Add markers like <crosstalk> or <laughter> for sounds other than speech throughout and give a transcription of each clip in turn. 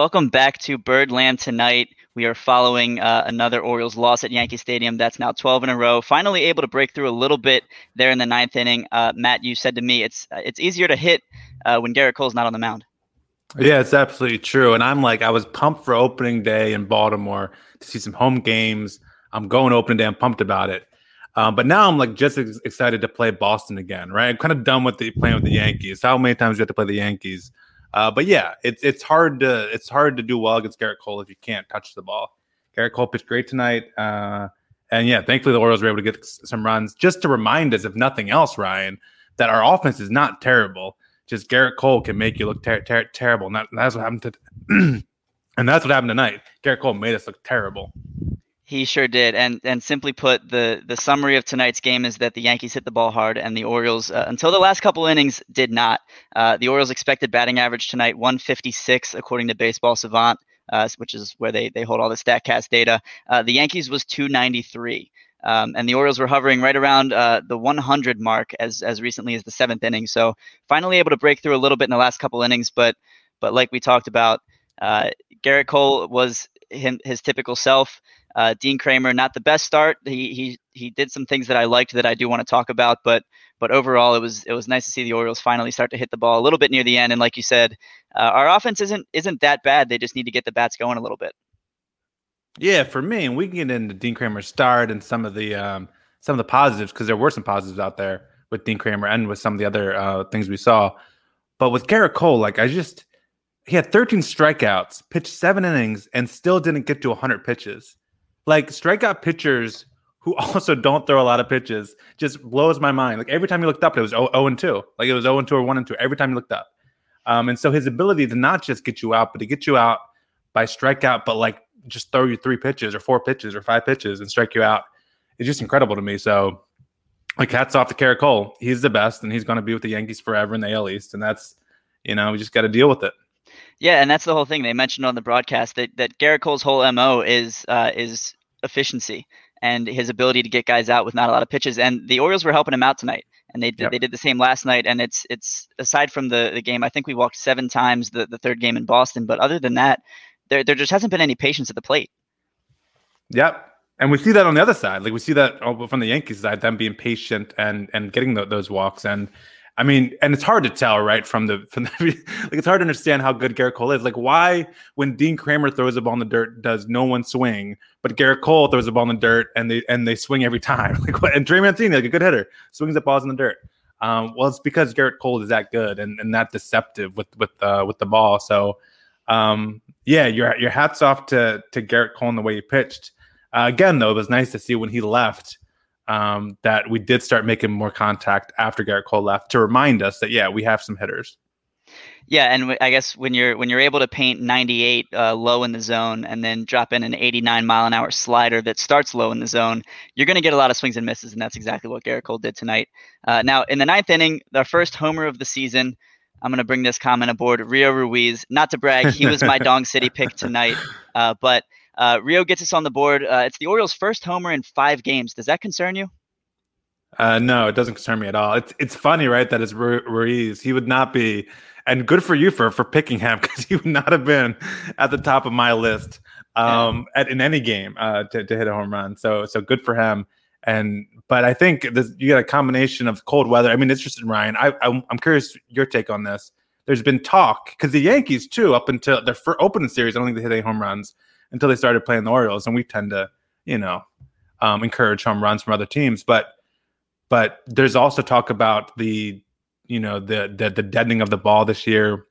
Welcome back to Birdland tonight. We are following uh, another Orioles loss at Yankee Stadium. That's now 12 in a row. Finally able to break through a little bit there in the ninth inning. Uh, Matt, you said to me it's uh, it's easier to hit uh, when Gerrit Cole's not on the mound. Yeah, it's absolutely true. And I'm like, I was pumped for opening day in Baltimore to see some home games. I'm going opening day. I'm pumped about it. Um, but now I'm like just ex- excited to play Boston again, right? I'm kind of done with the playing with the Yankees. How many times do you have to play the Yankees? Uh, but yeah, it's it's hard to it's hard to do well against Gerrit Cole if you can't touch the ball. Gerrit Cole pitched great tonight, uh, and yeah, thankfully the Orioles were able to get some runs. Just to remind us, if nothing else, Ryan, that our offense is not terrible. Just Gerrit Cole can make you look ter- ter- terrible, and that, that's what happened to, <clears throat> and that's what happened tonight. Gerrit Cole made us look terrible. He sure did, and and simply put, the the summary of tonight's game is that the Yankees hit the ball hard, and the Orioles, uh, until the last couple innings, did not. Uh, the Orioles expected batting average tonight 156, according to Baseball Savant, uh, which is where they they hold all the Statcast data. Uh, the Yankees was 293. Um, and the Orioles were hovering right around uh, the 100 mark as as recently as the seventh inning. So finally able to break through a little bit in the last couple innings, but but like we talked about, uh, Gerrit Cole was him, his typical self. Uh, Dean Kremer, not the best start. He he he did some things that I liked that I do want to talk about, but but overall it was it was nice to see the Orioles finally start to hit the ball a little bit near the end. And like you said, uh, our offense isn't isn't that bad. They just need to get the bats going a little bit. Yeah, for me, and we can get into Dean Kremer's start and some of the um, some of the positives because there were some positives out there with Dean Kremer and with some of the other uh, things we saw. But with Gerrit Cole, like I just he had 13 strikeouts, pitched seven innings, and still didn't get to 100 pitches. Like strikeout pitchers who <laughs> also don't throw a lot of pitches just blows my mind. Like every time you looked up, it was 0, 0 and 2. Like it was 0 and 2 or 1 and 2 every time you looked up. Um, and so his ability to not just get you out, but to get you out by strikeout, but like just throw you three pitches or four pitches or five pitches and strike you out is just incredible to me. So like hats off to Gerrit Cole. He's the best and he's going to be with the Yankees forever in the AL East. And that's, you know, we just got to deal with it. Yeah, and that's the whole thing. They mentioned on the broadcast that that Gerrit Cole's whole mo is uh, is efficiency and his ability to get guys out with not a lot of pitches. And the Orioles were helping him out tonight, and they did, yep. they did the same last night. And it's it's aside from the the game, I think we walked seven times the the third game in Boston, but other than that, there there just hasn't been any patience at the plate. Yep. And we see that on the other side, like we see that oh, from the Yankees side, them being patient and and getting the, those walks. And I mean, and it's hard to tell, right? From the from the <laughs> like, it's hard to understand how good Gerrit Cole is. Like, why when Dean Kremer throws a ball in the dirt, does no one swing, but Gerrit Cole throws a ball in the dirt and they and they swing every <laughs> time? Like, what? And Trey Mancini, like a good hitter, swings the balls in the dirt. Um, well, it's because Gerrit Cole is that good and, and that deceptive with with uh, with the ball. So, um, yeah, your your hats off to to Gerrit Cole and the way he pitched. Uh, again, though, it was nice to see when he left um, that we did start making more contact after Gerrit Cole left to remind us that yeah, we have some hitters. Yeah, and I guess when you're when you're able to paint 98 uh, low in the zone and then drop in an 89 mile an hour slider that starts low in the zone, you're going to get a lot of swings and misses, and that's exactly what Gerrit Cole did tonight. Uh, now, in the ninth inning, our first homer of the season, I'm going to bring this comment aboard. Rio Ruiz, not to brag, he was my <laughs> Dong City pick tonight, uh, but uh, Rio gets us on the board. Uh, it's the Orioles' first homer in five games. Does that concern you? Uh, no, it doesn't concern me at all. It's it's funny, right? That it's Ruiz. He would not be, and good for you for for picking him <laughs> because he would not have been at the top of my list um, yeah. at in any game uh, to to hit a home run. So so good for him. And but I think this, you got a combination of cold weather. I mean, it's just Ryan. I I'm, I'm curious your take on this. There's been talk because the Yankees too, up until their first opening series, I don't think they hit any home runs until they started playing the Orioles, and we tend to, you know, um, encourage home runs from other teams. But but there's also talk about the, you know, the the, the deadening of the ball this year.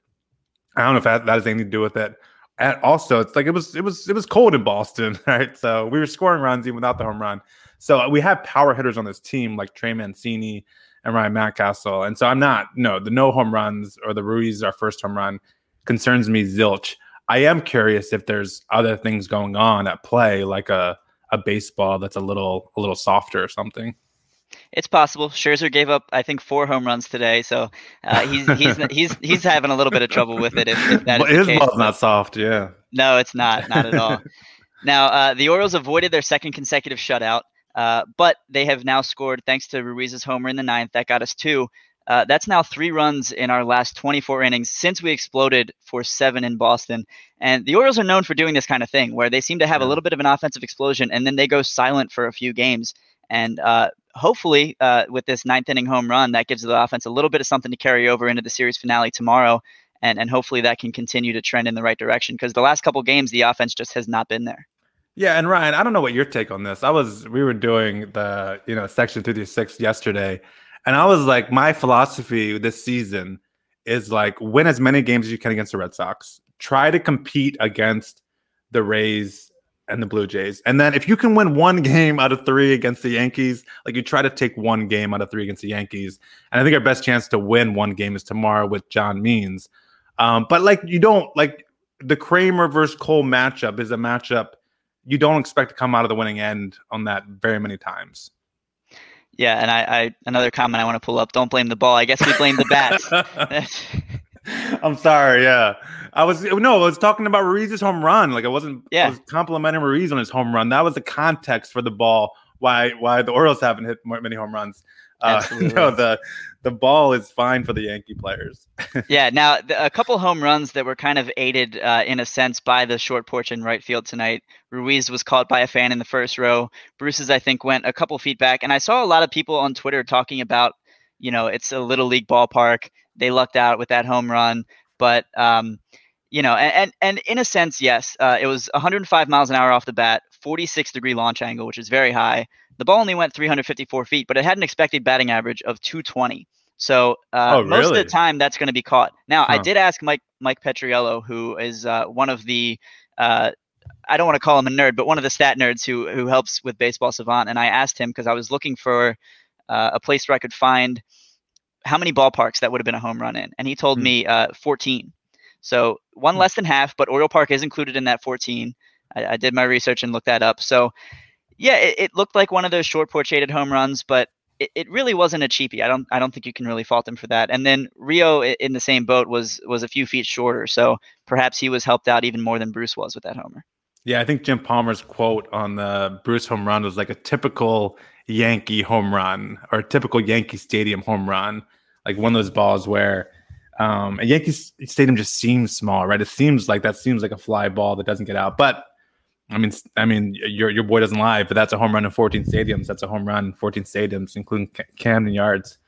I don't know if that, that has anything to do with it. And also, it's like it was it was it was cold in Boston, <laughs> right? So we were scoring runs even without the home run. So we have power hitters on this team like Trey Mancini and Ryan Mountcastle. And so I'm not no the no home runs or the Ruiz our first home run concerns me zilch. I am curious if there's other things going on at play, like a a baseball that's a little a little softer or something. It's possible. Scherzer gave up, I think, four home runs today, so uh, he's he's he's he's having a little bit of trouble with it. If, if that his ball's not soft, yeah. No, it's not, not at all. <laughs> now, uh, the Orioles avoided their second consecutive shutout, uh, but they have now scored thanks to Ruiz's homer in the ninth. That got us two. Uh, that's now three runs in our last 24 innings since we exploded for seven in Boston. And the Orioles are known for doing this kind of thing where they seem to have a little bit of an offensive explosion and then they go silent for a few games. And uh, hopefully, uh, with this ninth inning home run, that gives the offense a little bit of something to carry over into the series finale tomorrow. And, and hopefully that can continue to trend in the right direction because the last couple games, the offense just has not been there. Yeah, and Ryan, I don't know what your take on this. I was we were doing the you know section thirty six yesterday, and I was like, my philosophy this season is like win as many games as you can against the Red Sox. Try to compete against the Rays and the Blue Jays. And then if you can win one <laughs> game out of three against the Yankees, like you try to take one game out of three against the Yankees. And I think our best chance to win one game is tomorrow with John Means. Um, but like you don't like the Kremer versus Cole matchup is a matchup you don't expect to come out of the winning end on that very many times. Yeah, and I, I another comment I want to pull up. Don't blame the ball. I guess we blame the bats. <laughs> <laughs> I'm sorry. Yeah, I was no, I was talking about Ruiz's home run. Like I wasn't. Yeah, I was complimenting Ruiz on his home run. That was the context for the ball. Why why the Orioles haven't hit many home runs. Uh, <laughs> no, the the ball is fine for the Yankee players. <laughs> yeah. Now, the, a couple home runs that were kind of aided uh, in a sense by the short porch in right field tonight. Ruiz was caught by a fan in the first row. Bruce's, I think, went a couple feet back, and I saw a lot of people on Twitter talking about, you know, it's a little league ballpark. They lucked out with that home run, but um, you know, and, and, and in a sense, yes, uh, it was 105 miles an hour off the bat, 46 degree launch angle, which is very high. The ball only went 354 feet, but it had an expected batting average of 220. So uh, oh, most of the time, that's going to be caught. Now, huh. I did ask Mike Mike Petriello, who is uh, one of the uh, I don't want to call him a nerd, but one of the stat nerds who who helps with Baseball Savant, and I asked him because I was looking for uh, a place where I could find how many ballparks that would have been a home run in, and he told hmm. me uh, 14. So one hmm. less than half, but Oriole Park is included in that 14. I, I did my research and looked that up. So yeah, it, it, looked like one of those short shaded home runs, but it, it really wasn't a cheapie. I don't I don't think you can really fault him for that. And then Rio in the same boat was was a few feet shorter, so perhaps he was helped out even more than Bruce was with that homer. Yeah, I think Jim Palmer's quote on the Bruce home run was like a typical Yankee home run or a typical Yankee Stadium home run, like one of those balls where um, a Yankee Stadium just seems small, right? It seems like that seems like a fly ball that doesn't get out, but I mean, I mean, your your boy doesn't lie, but that's a home run in 14 stadiums. That's a home run in 14 stadiums, including Camden Yards.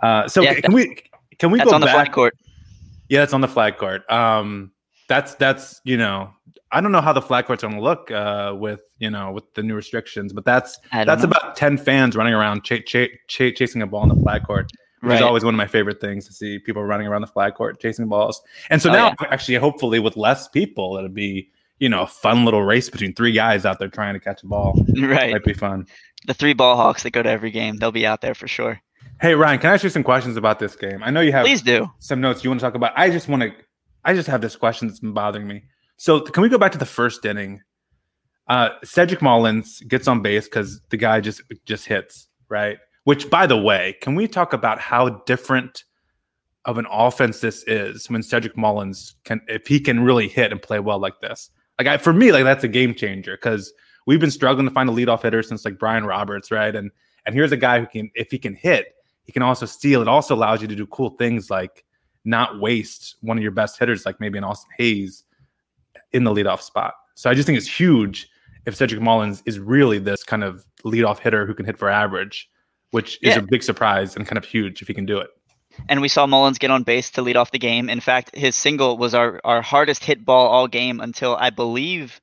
Uh, so yeah, can we can we that's go on the flag court? Yeah, that's on the flag court. Um, that's that's you know, I don't know how the flag court's going to look uh, with you know with the new restrictions, but that's that's know. about 10 fans running around ch- ch- ch- chasing a ball on the flag court. Which right. is always one of my favorite things to see people running around the flag court chasing balls. And so oh, now, yeah. actually, hopefully, with less people, it'll be you know, a fun little race between three guys out there trying to catch a ball. Right. Might be fun. The three ball hawks that go to every game, they'll be out there for sure. Hey Ryan, can I ask you some questions about this game? I know you have Please do. some notes you want to talk about. I just want to I just have this question that's been bothering me. So can we go back to the first inning? Uh Cedric Mullins gets on base because the guy just just hits, right? Which by the way, can we talk about how different of an offense this is when Cedric Mullins can if he can really hit and play well like this? Like I, for me, like that's a game changer because we've been struggling to find a leadoff hitter since like Brian Roberts, right? And and here's a guy who can, if he can hit, he can also steal. It also allows you to do cool things like not waste one of your best hitters, like maybe an Austin Hays, in the leadoff spot. So I just think it's huge if Cedric Mullins is really this kind of leadoff hitter who can hit for average, which is yeah. a big surprise and kind of huge if he can do it and we saw Mullins get on base to lead off the game. In fact, his single was our, our hardest hit ball all game until I believe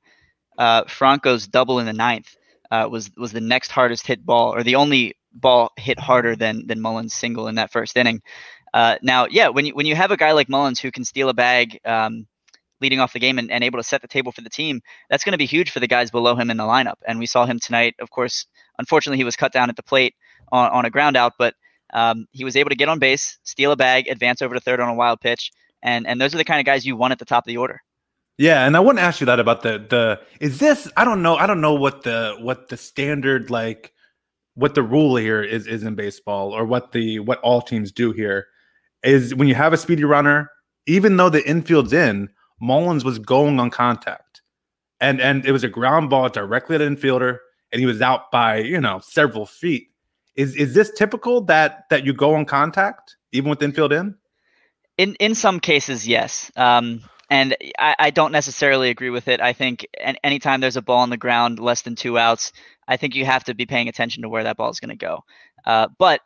uh, Franco's double in the ninth uh, was was the next hardest hit ball, or the only ball hit harder than than Mullins' single in that first inning. Uh, now, yeah, when you when you have a guy like Mullins who can steal a bag um, leading off the game and, and able to set the table for the team, that's going to be huge for the guys below him in the lineup. And we saw him tonight. Of course, unfortunately, he was cut down at the plate on, on a ground out, but um, he was able to get on base, steal a bag, advance over to third on a wild pitch, and and those are the kind of guys you want at the top of the order. Yeah, and I want to ask you that about the the is this I don't know I don't know what the what the standard like what the rule here is is in baseball or what the what all teams do here is when you have a speedy runner, even though the infield's in, Mullins was going on contact. And and it was a ground ball directly at an infielder, and he was out by, you know, several feet. Is is this typical that that you go on contact even with infield in? In in some cases, yes. Um, and I, I, don't necessarily agree with it. I think anytime there's a ball on the ground less than two outs, I think you have to be paying attention to where that ball is going to go. Uh, but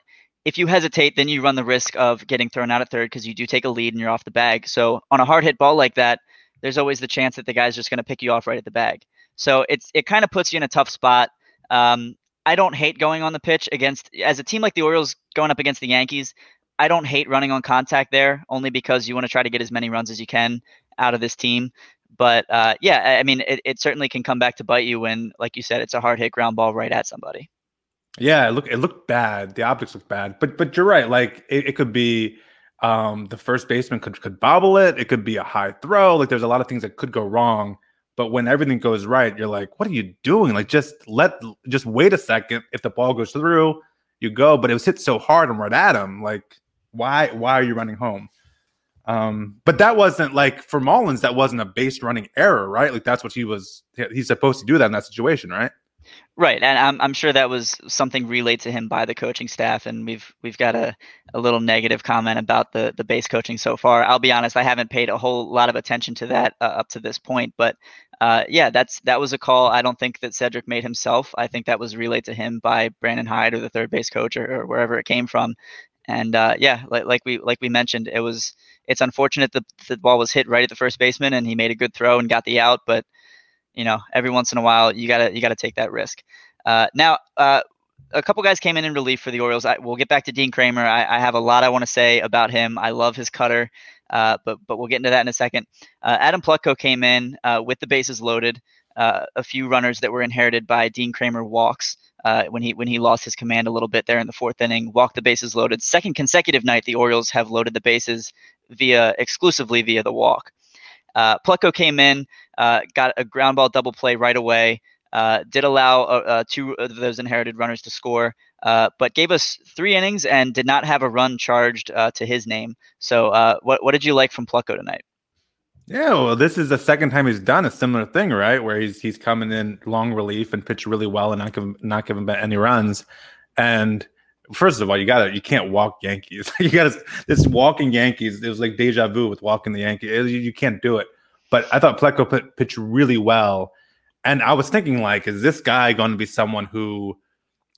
if you hesitate, then you run the risk of getting thrown out at third because you do take a lead and you're off the bag. So on a hard hit ball like that, there's always the chance that the guy's just going to pick you off right at the bag. So it's it kind of puts you in a tough spot. Um, I don't hate going on the pitch against as a team like the Orioles going up against the Yankees. I don't hate running on contact there only because you want to try to get as many runs as you can out of this team. But uh, yeah, I mean, it, it certainly can come back to bite you when, like you said, it's a hard hit ground ball right at somebody. Yeah, it looked it looked bad. The optics look bad, but but you're right. Like it, it could be um, the first baseman could could bobble it. It could be a high throw. Like there's a lot of things that could go wrong. But when everything goes right, you're like, what are you doing? Like just let just wait a second. If the ball goes through, you go. But it was hit so hard and right at him. Like why why are you running home? Um, but that wasn't like for Mullins, that wasn't a base running error, right? Like that's what he was he's supposed to do that in that situation, right? Right, and I'm I'm sure that was something relayed to him by the coaching staff, and we've we've got a, a little negative comment about the the base coaching so far. I'll be honest, I haven't paid a whole lot of attention to that uh, up to this point, but uh, yeah, that's that was a call. I don't think that Cedric made himself. I think that was relayed to him by Brandon Hyde or the third base coach or, or wherever it came from. And uh, yeah, like, like we like we mentioned, it was it's unfortunate that the ball was hit right at the first baseman and he made a good throw and got the out, but you know, every once in a while you gotta you gotta take that risk. Uh, now, uh, a couple guys came in in relief for the Orioles. I, we'll get back to Dean Kremer. I, I have a lot I want to say about him. I love his cutter, uh, but but we'll get into that in a second. Uh, Adam Plutko came in uh, with the bases loaded. Uh, a few runners that were inherited by Dean Kremer walks uh, when he when he lost his command a little bit there in the fourth inning. Walked the bases loaded. Second consecutive night, the Orioles have loaded the bases via exclusively via the walk. Uh, came in, uh, got a ground ball double play right away. Uh, did allow uh, uh, two of those inherited runners to score, uh, but gave us three innings and did not have a run charged to his name. So, what what did you like from Plutko tonight? Yeah, well, this is the second time he's done a similar thing, right? Where he's he's coming in long relief and pitched really well and not giving not giving any runs. And first of all, you gotta you can't walk Yankees. <laughs> you gotta this walking Yankees. It was like deja vu with walking the Yankees. You, you can't do it. But I thought Plutko pitched really well, and I was thinking like, is this guy going to be someone who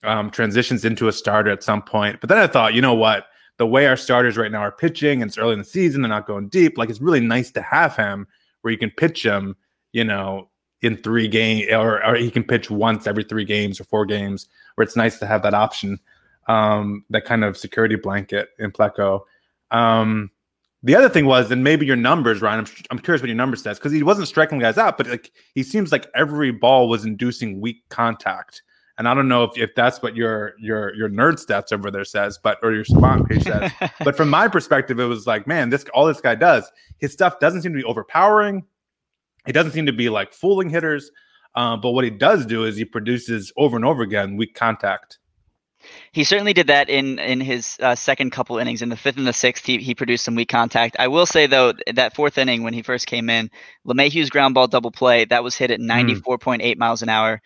um, transitions into a starter at some point? But then I thought, you know what? the way our starters right now are pitching, and it's early in the season, they're not going deep. Like it's really nice to have him where you can pitch him, you know, in three games, or, or he can pitch once every three games or four games, where it's nice to have that option, um, that kind of security blanket in Plutko. Um, the other thing was, and maybe your numbers, Ryan. I'm, I'm curious what your number says because he wasn't striking guys out, but like he seems like every ball was inducing weak contact. And I don't know if, if that's what your your your nerd stats over there says, but or your spot page says. <laughs> but from my perspective, it was like, man, this all this guy does, his stuff doesn't seem to be overpowering. It doesn't seem to be like fooling hitters. Uh, but what he does do is he produces over and over again weak contact. He certainly did that in in his uh, second couple innings. In the fifth and the sixth, he, he produced some weak contact. I will say though that fourth inning when he first came in, LeMahieu's ground ball double play that was hit at ninety four point eight miles an hour.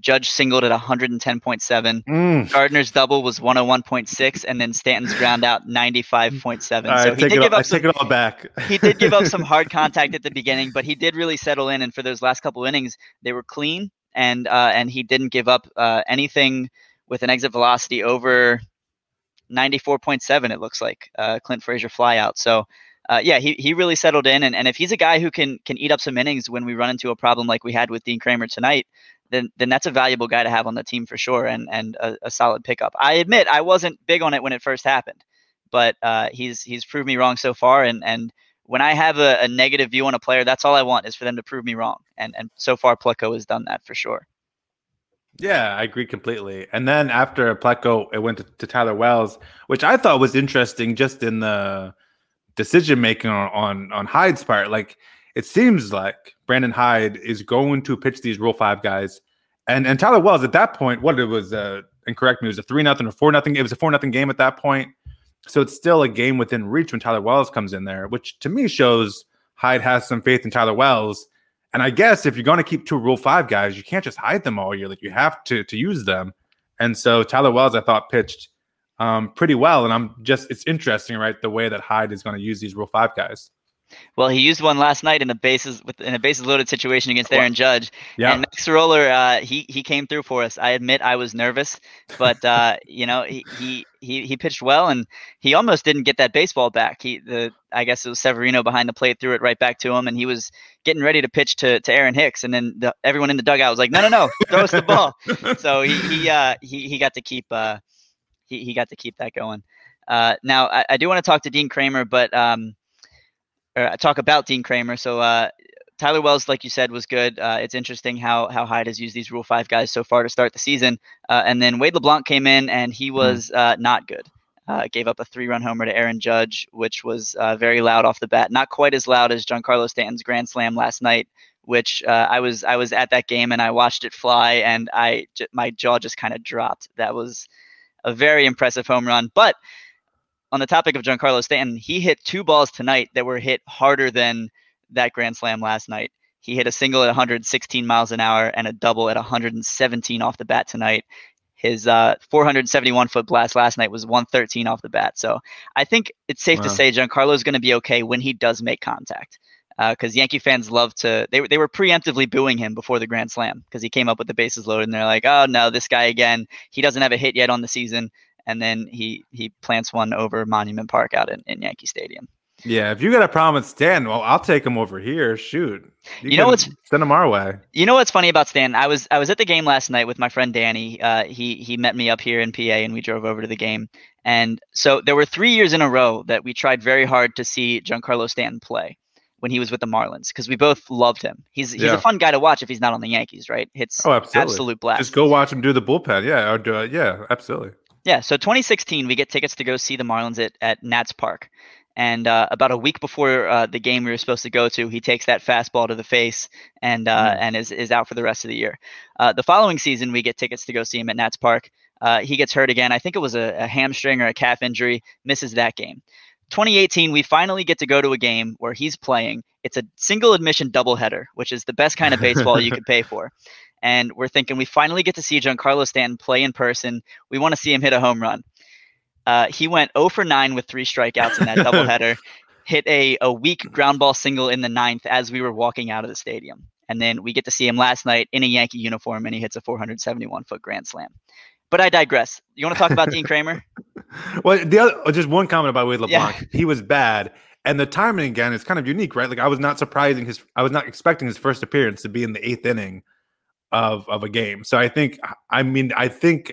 Judge singled at 110.7. Mm. Gardner's double was 101.6, and then Stanton's ground out 95.7. so he did give all, up some, take it all back. <laughs> he did give up some hard contact at the beginning, but he did really settle in. And for those last couple innings, they were clean, and uh, and he didn't give up uh, anything with an exit velocity over 94.7. It looks like uh, Clint Frazier flyout. So. Uh, yeah, he, he really settled in, and, and if he's a guy who can can eat up some innings when we run into a problem like we had with Dean Kremer tonight, then then that's a valuable guy to have on the team for sure, and and a, a solid pickup. I admit I wasn't big on it when it first happened, but uh, he's he's proved me wrong so far, and and when I have a, a, negative view on a player, that's all I want is for them to prove me wrong, and and so far Plutko has done that for sure. Yeah, I agree completely. And then after Plutko, it went to, to Tyler Wells, which I thought was interesting, just in the decision making on, on on Hyde's part. Like it seems like Brandon Hyde is going to pitch these Rule Five guys, and and Tyler Wells at that point, what it was, uh, incorrect me, it was a three nothing or four nothing. It was a four nothing game at that point, so it's still a game within reach when Tyler Wells comes in there, which to me shows Hyde has some faith in Tyler Wells. And I guess if you're going to keep two Rule Five guys, you can't just hide them all year. Like you have to to use them. And so Tyler Wells, I thought pitched um, pretty well. And I'm just it's interesting, right? The way that Hyde is going to use these Rule Five guys. Well, he used one last night in a bases with in a bases loaded situation against Aaron Judge. Yeah. And Mac Sceroler, uh, he he came through for us. I admit I was nervous, but uh, <laughs> you know he, he he he pitched well, and he almost didn't get that baseball back. He the I guess it was Severino behind the plate threw it right back to him, and he was getting ready to pitch to, to Aaron Hicks, and then the, everyone in the dugout was like, "No, no, no, throw us the ball." <laughs> so he he uh, he he got to keep uh, he he got to keep that going. Uh, now I, I do want to talk to Dean Kremer, but um, or uh, talk about Dean Kremer. So uh, Tyler Wells, like you said, was good. Uh, it's interesting how how Hyde has used these Rule Five guys so far to start the season. Uh, and then Wade LeBlanc came in, and he hmm. was uh, not good. Uh, gave up a three-run homer to Aaron Judge, which was very loud off the bat. Not quite as loud as Giancarlo Stanton's grand slam last night, which I was I was at that game and I watched it fly, and I my jaw just kind of dropped. That was a very impressive home run, but on the topic of Giancarlo Stanton, he hit two balls tonight that were hit harder than that grand slam last night. He hit a single at 116 miles an hour and a double at 117 off the bat tonight. His uh, 471 foot blast last night was 113 off the bat. So I think it's safe wow. to say Giancarlo is going to be okay when he does make contact. Because uh, Yankee fans love to, they, they were preemptively booing him before the Grand Slam because he came up with the bases loaded and they're like, oh no, this guy again, he doesn't have a hit yet on the season and then he he plants one over Monument Park out in, in Yankee Stadium. Yeah, if you got a problem with Stan, well, I'll take him over here. Shoot, you, you know what's send him our way. You know what's funny about Stan? I was I was at the game last night with my friend Danny. Uh, he he met me up here in PA, and we drove over to the game. And so there were three years in a row that we tried very hard to see Giancarlo Stanton play when he was with the Marlins because we both loved him. He's he's yeah. a fun guy to watch if he's not on the Yankees, right? Hits oh, absolutely. absolute blast. Just go watch him do the bullpen, yeah, or do it, yeah, absolutely. Yeah, so 2016, we get tickets to go see the Marlins at, at Nats Park. And uh, about a week before uh, the game we were supposed to go to, he takes that fastball to the face and uh, mm. and is, is out for the rest of the year. Uh, the following season, we get tickets to go see him at Nats Park. Uh, he gets hurt again. I think it was a, a hamstring or a calf injury, misses that game. 2018, we finally get to go to a game where he's playing. It's a single admission doubleheader, which is the best kind of baseball you could <laughs> pay for and we're thinking we finally get to see Giancarlo Stanton play in person. We want to see him hit a home run. Uh, he went 0 for 9 with three strikeouts in that doubleheader, <laughs> hit a, a weak ground ball single in the ninth as we were walking out of the stadium. And then we get to see him last night in a Yankee uniform, and he hits a 471 foot grand slam. But I digress. You want to talk about Dean Kremer? <laughs> Well, the other, just one comment about Wade LeBlanc. Yeah. He was bad, and the timing again is kind of unique, right? Like I was not surprising his, I was not expecting his first appearance to be in the eighth inning of of a game. So I think I mean I think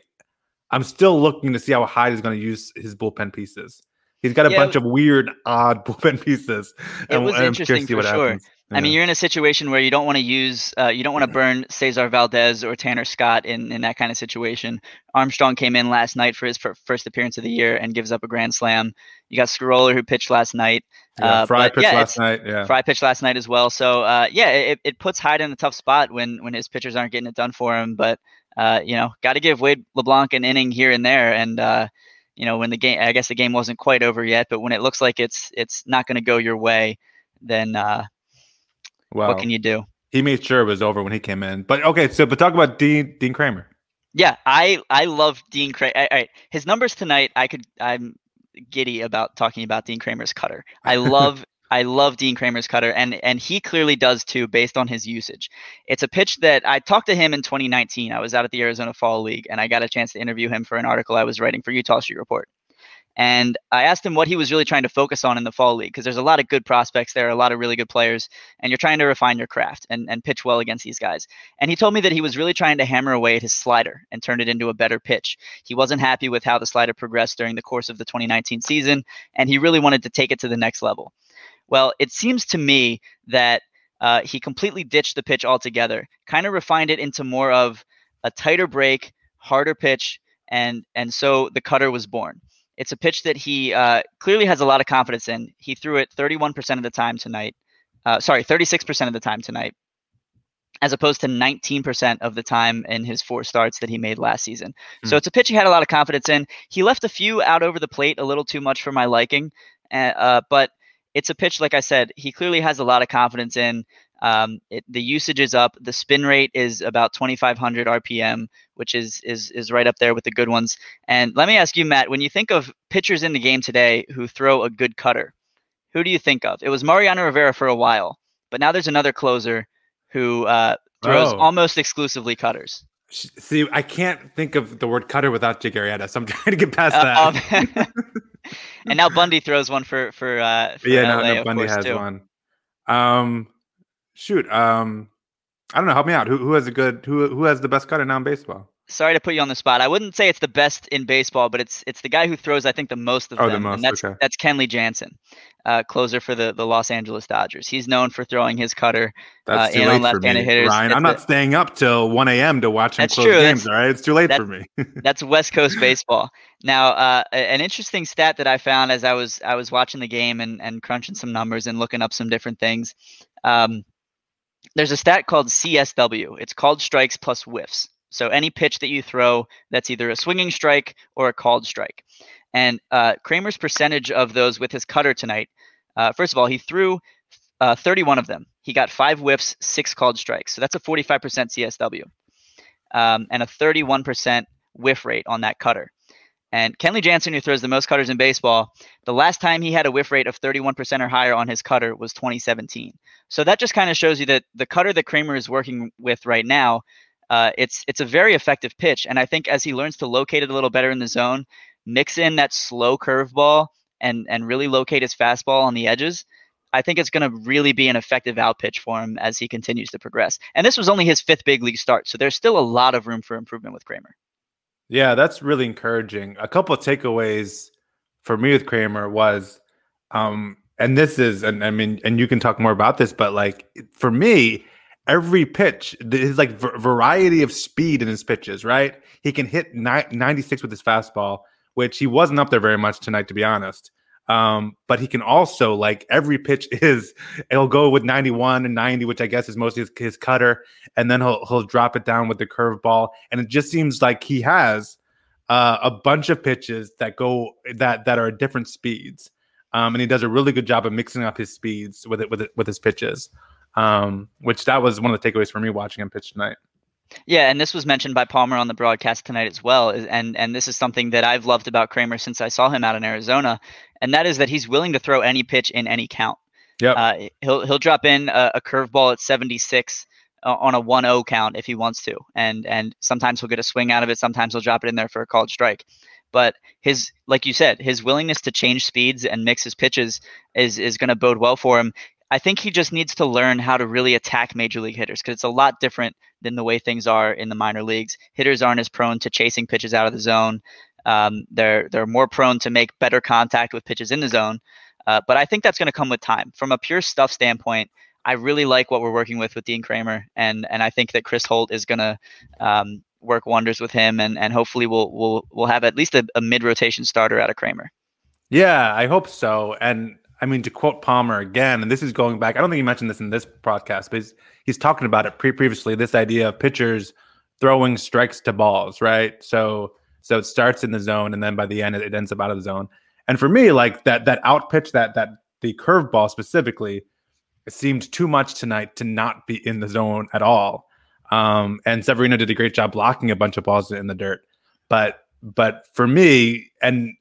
I'm still looking to see how Hyde is going to use his bullpen pieces. He's got a yeah, bunch of weird, odd <laughs> bullpen pieces. It and, was and interesting for sure. Happens. I mean, you're in a situation where you don't want to use, uh, you don't want to burn Cesar Valdez or Tanner Scott in, in that kind of situation. Armstrong came in last night for his first appearance of the year and gives up a grand slam. You got Sceroler who pitched last night. Yeah, uh, Fry pitched yeah, last night. Yeah, Fry pitched last night as well. So uh, yeah, it, it puts Hyde in a tough spot when when his pitchers aren't getting it done for him. But uh, you know, got to give Wade LeBlanc an inning here and there. And uh, you know, when the game, I guess the game wasn't quite over yet, but when it looks like it's it's not going to go your way, then uh, well, what can you do? He made sure it was over when he came in. But okay, so but talk about Dean Dean Kremer. Yeah, I I love Dean Kremer. All right, his numbers tonight. I could I'm giddy about talking about Dean Kremer's cutter. I <laughs> love I love Dean Kremer's cutter, and and he clearly does too, based on his usage. It's a pitch that I talked to him in 2019. I was out at the Arizona Fall League, and I got a chance to interview him for an article I was writing for Eutaw Street Report. And I asked him what he was really trying to focus on in the fall league because there's a lot of good prospects there, a lot of really good players, and you're trying to refine your craft and, and pitch well against these guys. And he told me that he was really trying to hammer away at his slider and turn it into a better pitch. He wasn't happy with how the slider progressed during the course of the 2019 season, and he really wanted to take it to the next level. Well, it seems to me that uh, he completely ditched the pitch altogether, kind of refined it into more of a tighter break, harder pitch, and and so the cutter was born. It's a pitch that he uh, clearly has a lot of confidence in. He threw it 31% of the time tonight. Uh, sorry, 36% of the time tonight, as opposed to 19% of the time in his four starts that he made last season. Mm. So it's a pitch he had a lot of confidence in. He left a few out over the plate a little too much for my liking, uh, but it's a pitch, like I said, he clearly has a lot of confidence in. Um, it, the usage is up. The spin rate is about 2,500 RPM, which is is is right up there with the good ones. And let me ask you, Matt, when you think of pitchers in the game today who throw a good cutter, who do you think of? It was Mariano Rivera for a while, but now there's another closer who uh, throws oh. almost exclusively cutters. See, I can't think of the word cutter without Jake Arrieta, so I'm <laughs> trying to get past uh, that. <laughs> Um, and now Bundy throws one for for, uh, for yeah, LA, no, no Bundy has too. one. Um, shoot, um, I don't know. Help me out. Who who has a good who who has the best cutter now in baseball? Sorry to put you on the spot. I wouldn't say it's the best in baseball, but it's it's the guy who throws I think the most of oh, them. The most, and that's okay. that's Kenley Jansen, uh, closer for the, the Los Angeles Dodgers. He's known for throwing his cutter uh, in on left-handed hitters. Ryan, I'm not staying up till 1 a.m. to watch him close true. games. That's, all right, it's too late for me. <laughs> that's West Coast baseball. Now, uh, an interesting stat that I found as I was I was watching the game and and crunching some numbers and looking up some different things. Um, there's a stat called CSW. It's called strikes plus whiffs. So any pitch that you throw that's either a swinging strike or a called strike. And uh, Kremer's percentage of those with his cutter tonight, uh, first of all, he threw uh, 31 of them. He got five whiffs, six called strikes. So that's a 45% CSW um, and a 31% whiff rate on that cutter. And Kenley Jansen, who throws the most cutters in baseball, the last time he had a whiff rate of 31% or higher on his cutter was 2017. So that just kind of shows you that the cutter that Kremer is working with right now uh, it's it's a very effective pitch. And I think as he learns to locate it a little better in the zone, mix in that slow curveball and and really locate his fastball on the edges, I think it's going to really be an effective out pitch for him as he continues to progress. And this was only his fifth big league start, so there's still a lot of room for improvement with Kremer. Yeah, that's really encouraging. A couple of takeaways for me with Kremer was, um, and this is, and I mean, and you can talk more about this, but like for me, every pitch, his like v- variety of speed in his pitches, right? He can hit ni- 96 with his fastball, which he wasn't up there very much tonight, to be honest. Um, but he can also like every pitch <laughs> is he'll go with 91 and 90, which I guess is mostly his, his cutter, and then he'll he'll drop it down with the curveball, and it just seems like he has uh, a bunch of pitches that go that that are different speeds, um, and he does a really good job of mixing up his speeds with it with it with his pitches um, which that was one of the takeaways for me watching him pitch tonight. Yeah, and this was mentioned by Palmer on the broadcast tonight as well. And and this is something that I've loved about Kremer since I saw him out in Arizona, and that is that he's willing to throw any pitch in any count. Yeah, uh, he'll he'll drop in a, a curveball at 76 uh, on a 1-0 count if he wants to, and and sometimes he'll get a swing out of it. Sometimes he'll drop it in there for a called strike. But his, like you said, his willingness to change speeds and mix his pitches is is going to bode well for him. I think he just needs to learn how to really attack major league hitters because it's a lot different than the way things are in the minor leagues. Hitters aren't as prone to chasing pitches out of the zone. Um, they're they're more prone to make better contact with pitches in the zone. Uh, but I think that's going to come with time. From a pure stuff standpoint, I really like what we're working with with Dean Kremer, and and I think that Chris Holt is going to um, work wonders with him, and and hopefully we'll we'll we'll have at least a, a mid rotation starter out of Kremer. Yeah, I hope so. And I mean, to quote Palmer again, and this is going back, I don't think he mentioned this in this podcast, but he's, he's talking about it pre- previously. This idea of pitchers throwing strikes to balls, right? So, so it starts in the zone, and then by the end, it, it ends up out of the zone. And for me, like that that out pitch, that that the curveball specifically, it seemed too much tonight to not be in the zone at all. Um, and Severino did a great job blocking a bunch of balls in the dirt. But but for me, and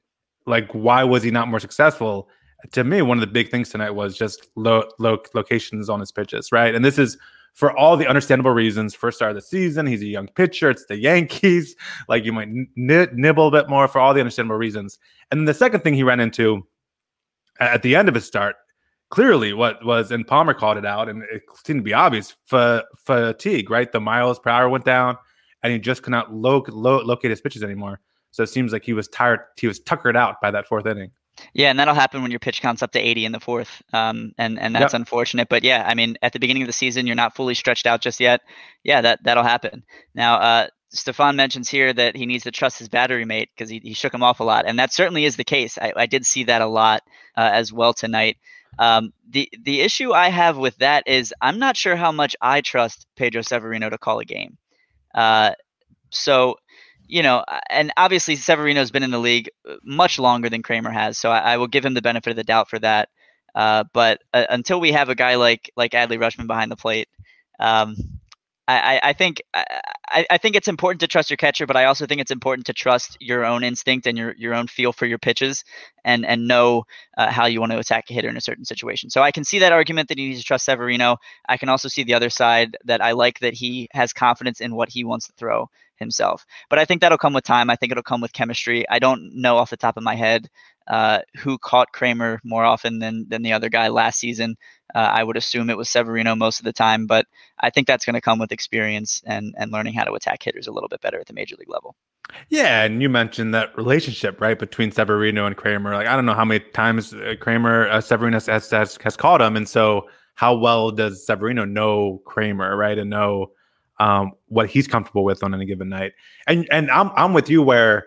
like, why was he not more successful? To me, one of the big things tonight was just low, locations on his pitches, right? And this is for all the understandable reasons. First start of the season, he's a young pitcher. It's the Yankees. <laughs> Like you might n- nibble a bit more for all the understandable reasons. And then the second thing he ran into at the end of his start, clearly what was, and Palmer called it out, and it seemed to be obvious, f- fatigue, right? The miles per hour went down, and he just could not lo- lo- locate his pitches anymore. So it seems like he was tired. He was tuckered out by that fourth inning. Yeah, and that'll happen when your pitch counts up to 80 in the fourth, um, and and that's yep. unfortunate. But yeah, I mean, at the beginning of the season, you're not fully stretched out just yet. Yeah, that that'll happen. Now, uh, Stefan mentions here that he needs to trust his battery mate because he, he shook him off a lot, and that certainly is the case. I, I did see that a lot uh, as well tonight. Um, the the issue I have with that is I'm not sure how much I trust Pedro Severino to call a game. Uh, so you know, and obviously Severino's been in the league uh, much longer than Kremer has, so I, I, will give him the benefit of the doubt for that. Uh, but uh, until we have a guy like like Adley Rutschman behind the plate, um, I, I, think I, I, think it's important to trust your catcher, but I also think it's important to trust your own instinct and your, your own feel for your pitches, and and know uh, how you want to attack a hitter in a certain situation. So I can see that argument that you need to trust Severino. I can also see the other side that I like that he has confidence in what he wants to throw himself. But I think that'll come with time. I think it'll come with chemistry. I don't know off the top of my head uh, who caught Kremer more often than than the other guy last season. Uh, I would assume it was Severino most of the time, but I think that's going to come with experience and and learning how to attack hitters a little bit better at the major league level. Yeah, and you mentioned that relationship right between Severino and Kremer. Like I don't know how many times Kremer uh, Severino has, has has caught him, and so how well does Severino know Kremer, right, and know um, what he's comfortable with on any given night? And and I'm I'm with you where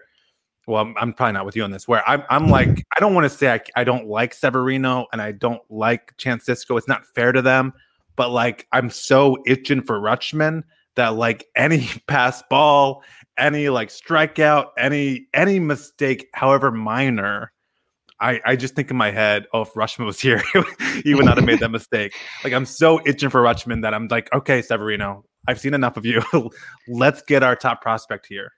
well, I'm, I'm, probably not with you on this. Where I'm, I'm like, I don't want to say I, I don't like Severino and I don't like Chance Sisco. It's not fair to them, but like, I'm so itching for Rutschman that like <laughs> any pass ball, any like strikeout, any any mistake, however minor, I I just think in my head, oh, if Rutschman was <laughs> here, he would not have made that mistake. Like, I'm so itching for Rutschman that I'm like, okay, Severino, I've seen enough of you. <laughs> Let's get our top prospect here.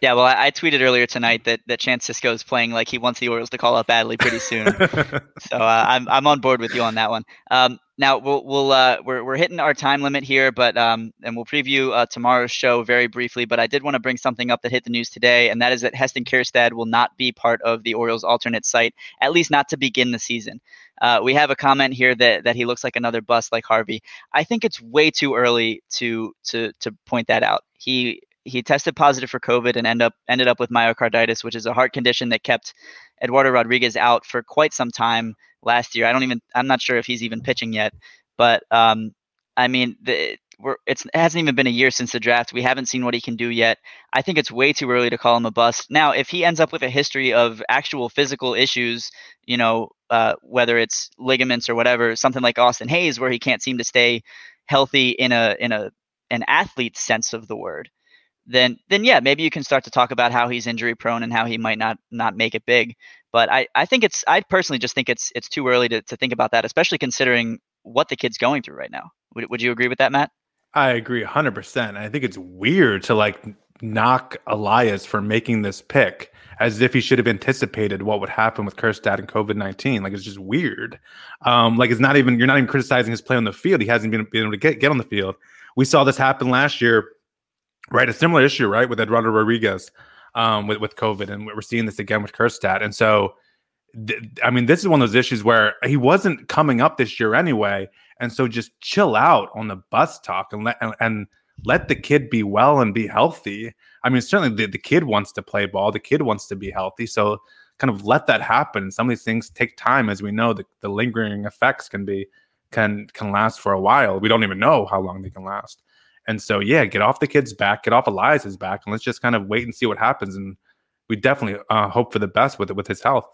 Yeah, well, I, I, tweeted earlier tonight that that Chance Sisco is playing like he wants the Orioles to call up Adley pretty soon. <laughs> so uh, I'm I'm on board with you on that one. Um, now we'll we'll uh, we're we're hitting our time limit here, but um, and we'll preview uh, tomorrow's show very briefly. But I did want to bring something up that hit the news today, and that is that Heston Kjerstad will not be part of the Orioles alternate site, at least not to begin the season. Uh, we have a comment here that that he looks like another bust like Harvey. I think it's way too early to to to point that out. He he tested positive for COVID and end up ended up with myocarditis, which is a heart condition that kept Eduardo Rodriguez out for quite some time last year. I don't even I'm not sure if he's even pitching yet, but um, I mean the, it hasn't even been a year since the draft. We haven't seen what he can do yet. I think it's way too early to call him a bust. Now, if he ends up with a history of actual physical issues, you know, uh, whether it's ligaments or whatever, something like Austin Hays, where he can't seem to stay healthy in a in a an athlete's sense of the word, then then yeah, maybe you can start to talk about how he's injury prone and how he might not not make it big. But I, I think it's I personally just think it's it's too early to, to think about that, especially considering what the kid's going through right now. Would, would you agree with that, Matt? I agree 100%. I think it's weird to like knock Elias for making this pick as if he should have anticipated what would happen with Kjerstad and COVID 19. Like it's just weird. Um, like it's not even, you're not even criticizing his play on the field. He hasn't been, been able to get, get on the field. We saw this happen last year right? A similar issue, right, with Eduardo Rodriguez um, with with COVID, and we're seeing this again with Kjerstad. And so, th- I mean, this is one of those issues where he wasn't coming up this year anyway, and so just chill out on the bus talk and let and, and let the kid be well and be healthy. I mean, certainly the, the kid wants to play ball, the kid wants to be healthy, so kind of let that happen. Some of these things take time, as we know. The, the lingering effects can be can can last for a while. We don't even know how long they can last. And so, yeah, get off the kid's back, get off Elias's back, and let's just kind of wait and see what happens. And we definitely uh, hope for the best with it, with his health.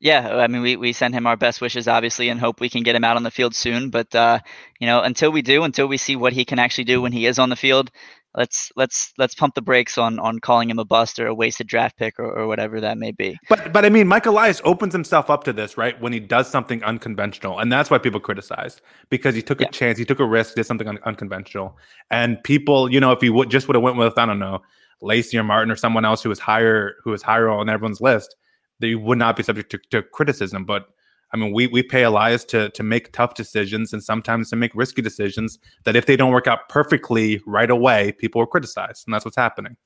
Yeah, I mean, we, we send him our best wishes, obviously, and hope we can get him out on the field soon. But uh, you know, until we do, until we see what he can actually do when he is on the field, let's let's let's pump the brakes on on calling him a bust or a wasted draft pick or, or whatever that may be. But but I mean, Mike Elias opens himself up to this right when he does something unconventional, and that's why people criticize because he took yeah. a chance, he took a risk, did something un- unconventional, and people, you know, if he would just would have went with I don't know Lacy or Martin or someone else who was higher who was higher on everyone's list, they would not be subject to, to criticism, but I mean, we we pay Elias to to make tough decisions and sometimes to make risky decisions that if they don't work out perfectly right away, people will criticize, and that's what's happening.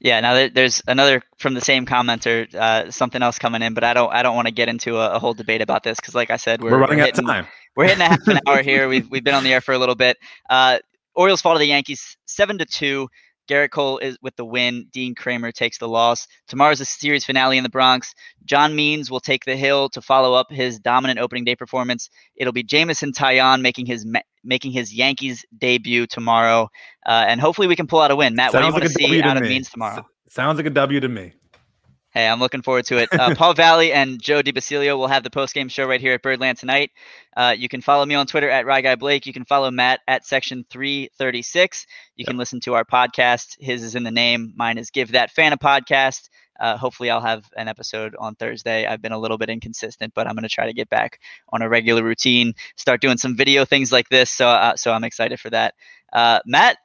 Yeah. Now there's another from the same commenter, uh, something else coming in, but I don't I don't want to get into a, a, whole debate about this because, like I said, we're, we're running we're hitting, out of time. <laughs> We're hitting a half an hour here. We've we've been on the air for a little bit. Uh, Orioles fall to the Yankees seven to two. Gerrit Cole is with the win. Dean Kremer takes the loss. Tomorrow's the series finale in the Bronx. John Means will take the hill to follow up his dominant opening day performance. It'll be Jameson Taillon making his making his Yankees debut tomorrow, uh, and hopefully we can pull out a win. Matt, Sounds what do you like want to see out of Means tomorrow? Sounds like a W to me. Hey, I'm looking forward to it. Uh, Paul Valley and Joe DiBasilio will have the post game show right here at Birdland tonight. Uh, you can follow me on Twitter at Guy Blake. You can follow Matt at Section 336. You yep. can listen to our podcast. His is in the name. Mine is Give That Fan a Podcast. Uh, hopefully, I'll have an episode on Thursday. I've been a little bit inconsistent, but I'm going to try to get back on a regular routine. Start doing some video things like this. So, uh, so I'm excited for that. Uh, Matt,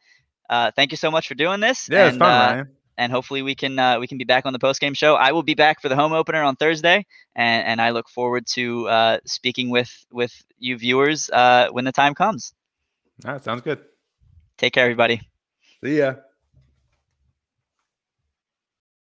uh, thank you so much for doing this. Yeah, and, it's fun, Ryan. And hopefully we can uh, we can be back on the post game show. I will be back for the home opener on Thursday, and, and I look forward to uh, speaking with with you viewers uh, when the time comes. All right, sounds good. Take care, everybody. See ya.